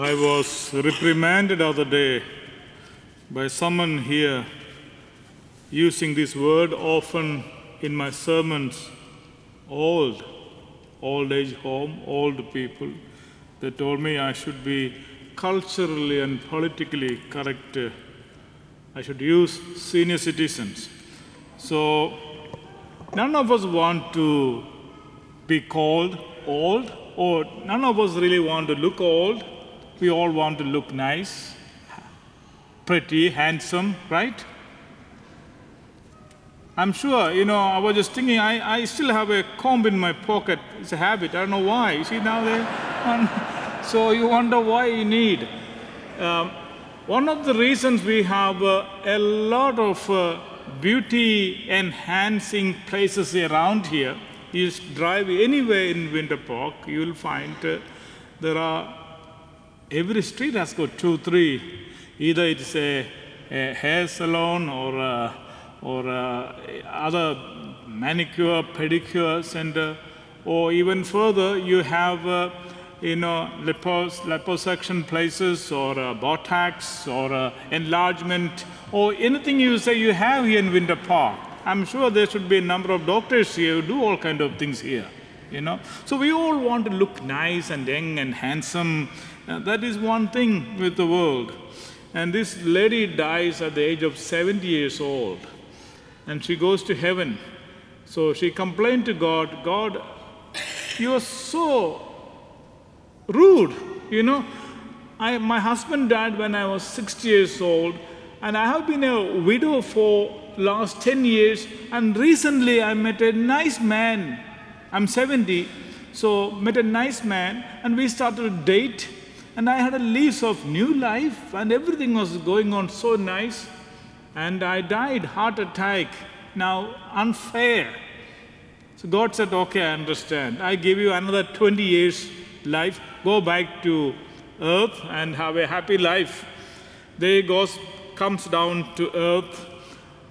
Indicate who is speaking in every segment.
Speaker 1: I was reprimanded the other day by someone here using this word often in my sermons old, old age home, old people. They told me I should be culturally and politically correct. I should use senior citizens. So, none of us want to be called old, or none of us really want to look old. We all want to look nice, pretty, handsome, right? I'm sure, you know, I was just thinking, I, I still have a comb in my pocket. It's a habit. I don't know why. You see now there? so you wonder why you need. Um, one of the reasons we have uh, a lot of uh, beauty enhancing places around here is drive anywhere in Winter Park, you will find uh, there are every street has got two, three. Either it's a, a hair salon or uh, or uh, other manicure, pedicure center, or even further, you have uh, you know lipos, liposuction places or Botox or enlargement or anything you say you have here in Winter Park. I'm sure there should be a number of doctors here who do all kind of things here. You know, so we all want to look nice and young and handsome. Uh, that is one thing with the world. And this lady dies at the age of 70 years old and she goes to heaven. So she complained to God, God, you are so rude, you know. I, my husband died when I was 60 years old, and I have been a widow for last 10 years, and recently I met a nice man. I'm 70, so met a nice man, and we started a date, and I had a lease of new life, and everything was going on so nice and I died heart attack. Now unfair. So God said, "Okay, I understand. I give you another 20 years life. Go back to earth and have a happy life." There goes comes down to earth,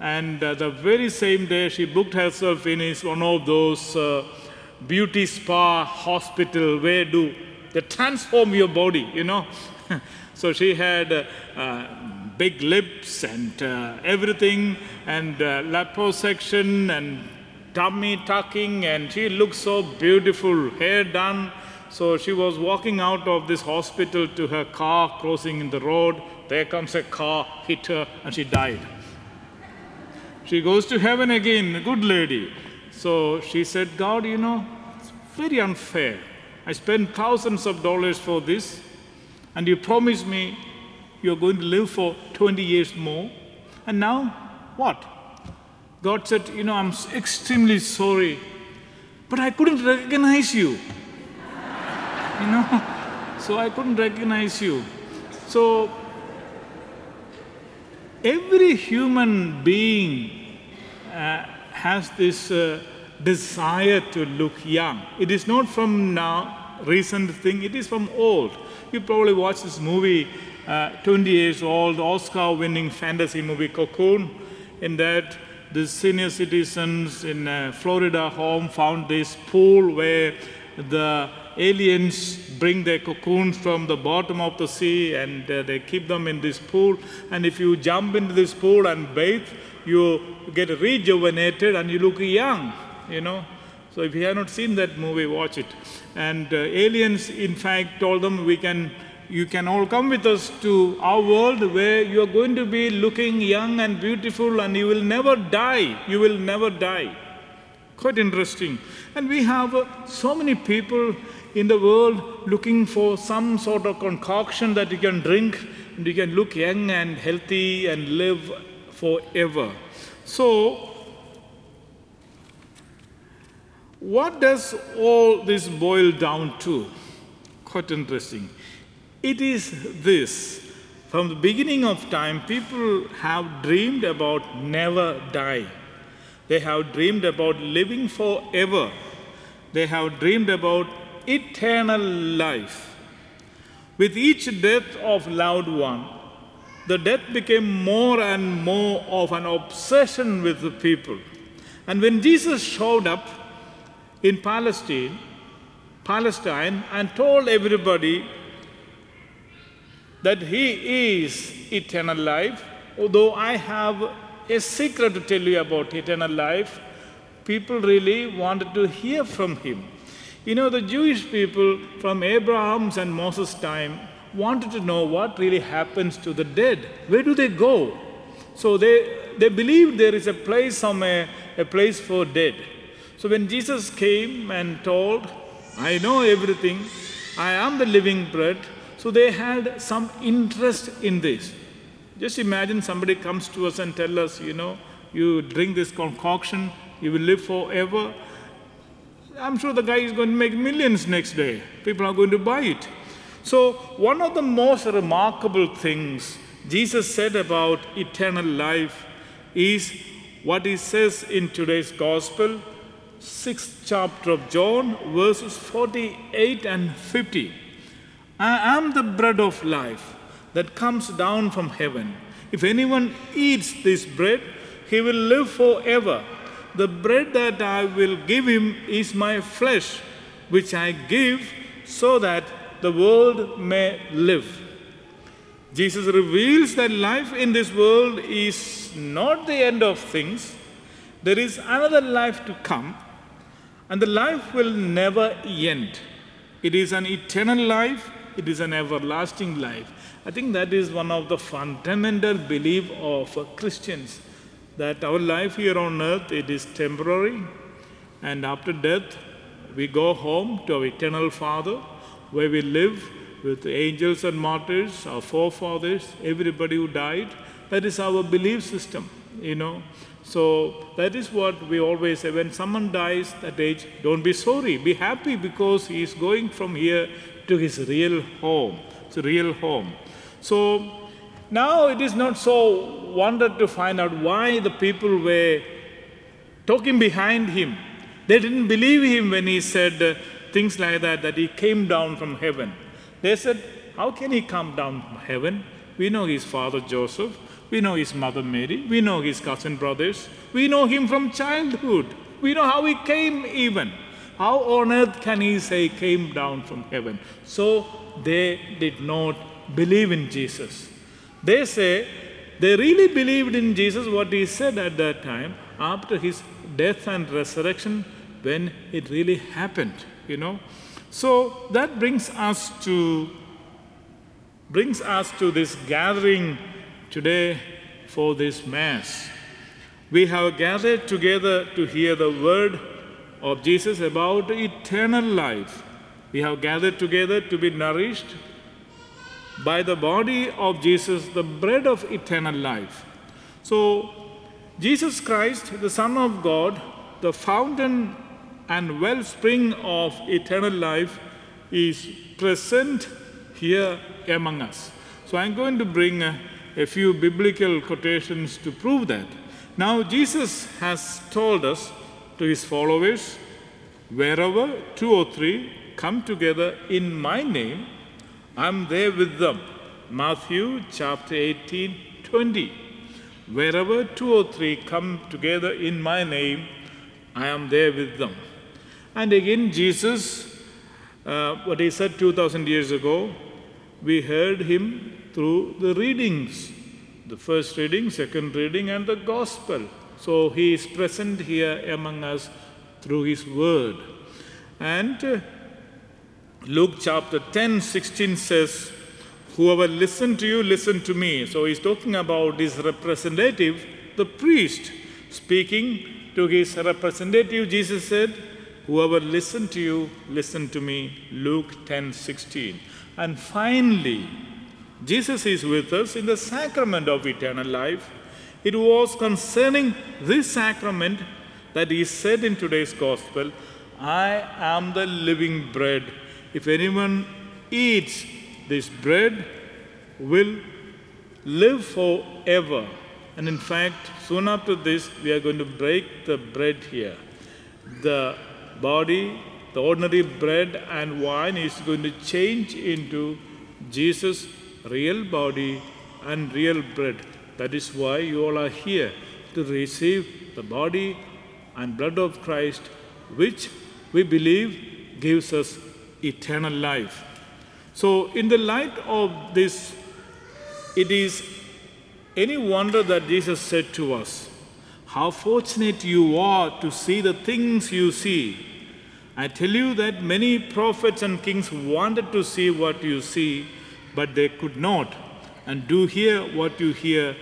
Speaker 1: and uh, the very same day she booked herself in is one of those uh, beauty spa hospital where do they transform your body, you know. so she had. Uh, big lips and uh, everything, and uh, liposuction and tummy tucking, and she looked so beautiful, hair done. So she was walking out of this hospital to her car, crossing in the road. There comes a car, hit her, and she died. She goes to heaven again, good lady. So she said, God, you know, it's very unfair. I spent thousands of dollars for this, and you promised me you're going to live for 20 years more. And now, what? God said, You know, I'm extremely sorry, but I couldn't recognize you. you know, so I couldn't recognize you. So, every human being uh, has this uh, desire to look young. It is not from now, recent thing, it is from old. You probably watched this movie uh, 20 years old, Oscar winning fantasy movie Cocoon. In that, the senior citizens in uh, Florida home found this pool where the aliens bring their cocoons from the bottom of the sea and uh, they keep them in this pool. And if you jump into this pool and bathe, you get rejuvenated and you look young, you know. So if you have not seen that movie, watch it. And uh, aliens, in fact, told them we can you can all come with us to our world where you are going to be looking young and beautiful and you will never die. You will never die. Quite interesting. And we have uh, so many people in the world looking for some sort of concoction that you can drink and you can look young and healthy and live forever. So, what does all this boil down to? Quite interesting. It is this. From the beginning of time, people have dreamed about never dying. They have dreamed about living forever. They have dreamed about eternal life. With each death of loved one, the death became more and more of an obsession with the people. And when Jesus showed up in Palestine, Palestine, and told everybody that He is eternal life, although I have a secret to tell you about eternal life, people really wanted to hear from Him. You know, the Jewish people from Abraham's and Moses' time wanted to know what really happens to the dead. Where do they go? So they, they believed there is a place somewhere, a place for dead. So when Jesus came and told, I know everything, I am the living bread, so they had some interest in this. Just imagine somebody comes to us and tell us, you know, you drink this concoction, you will live forever. I'm sure the guy is going to make millions next day. People are going to buy it. So, one of the most remarkable things Jesus said about eternal life is what he says in today's gospel, 6th chapter of John, verses 48 and 50. I am the bread of life that comes down from heaven. If anyone eats this bread, he will live forever. The bread that I will give him is my flesh, which I give so that the world may live. Jesus reveals that life in this world is not the end of things. There is another life to come, and the life will never end. It is an eternal life, it is an everlasting life. I think that is one of the fundamental belief of Christians that our life here on earth it is temporary and after death we go home to our eternal father where we live with angels and martyrs, our forefathers, everybody who died. That is our belief system, you know. So that is what we always say when someone dies that age, don't be sorry, be happy because he is going from here to his real home. It's a real home. So now it is not so wonder to find out why the people were talking behind him. They didn't believe him when he said, things like that, that he came down from heaven. They said, How can he come down from heaven? We know his father Joseph, we know his mother Mary, we know his cousin brothers, we know him from childhood, we know how he came even. How on earth can he say came down from heaven? So they did not believe in Jesus. They say they really believed in Jesus, what he said at that time, after his death and resurrection, when it really happened you know. So that brings us to brings us to this gathering today for this mass. We have gathered together to hear the word of Jesus about eternal life. We have gathered together to be nourished by the body of Jesus, the bread of eternal life. So, Jesus Christ, the Son of God, the fountain and wellspring of eternal life is present here among us. So I'm going to bring a, a, few biblical quotations to prove that. Now, Jesus has told us to his followers wherever two or three come together in my name, I'm there with them. Matthew chapter 18, 20. Wherever two or three come together in my name, I am there with them. And again, Jesus, uh, what he said 2000 years ago, we heard him through the readings the first reading, second reading, and the gospel. So he is present here among us through his word. And uh, Luke chapter 10 16 says, Whoever listened to you, listen to me. So he's talking about his representative, the priest, speaking to his representative. Jesus said, Whoever listened to you, listen to me. Luke 10 16. And finally, Jesus is with us in the sacrament of eternal life. It was concerning this sacrament that he said in today's gospel, I am the living bread. If anyone eats this bread, will live forever. And in fact, soon after this, we are going to break the bread here. The body, the ordinary bread and wine is going to change into Jesus' real body and real bread. That is why you all are here to receive the body and blood of Christ, which we believe gives us eternal life. So, in the light of this it is any wonder that Jesus said to us, How fortunate you are to see the things you see. I tell you that many prophets and kings wanted to see what you see, but they could not, and do hear what you hear,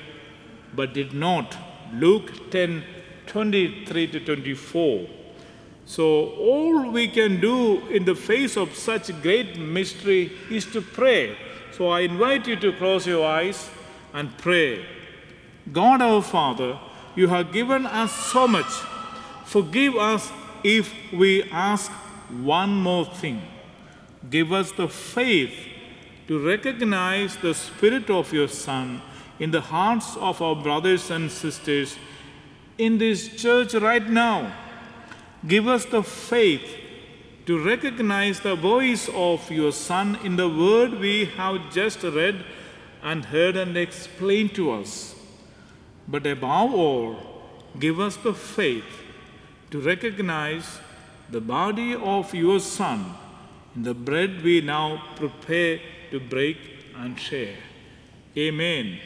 Speaker 1: but did not. Luke 10 23 to 24. So, all we can do in the face of such great mystery is to pray. So, I invite you to close your eyes and pray. God our Father, you have given us so much. Forgive us if we ask one more thing. Give us the faith to recognize the Spirit of your Son in the hearts of our brothers and sisters in this church right now. Give us the faith to recognize the voice of your Son in the word we have just read and heard and explained to us. But above all, give us the faith to recognize the body of your Son in the bread we now prepare to break and share. Amen.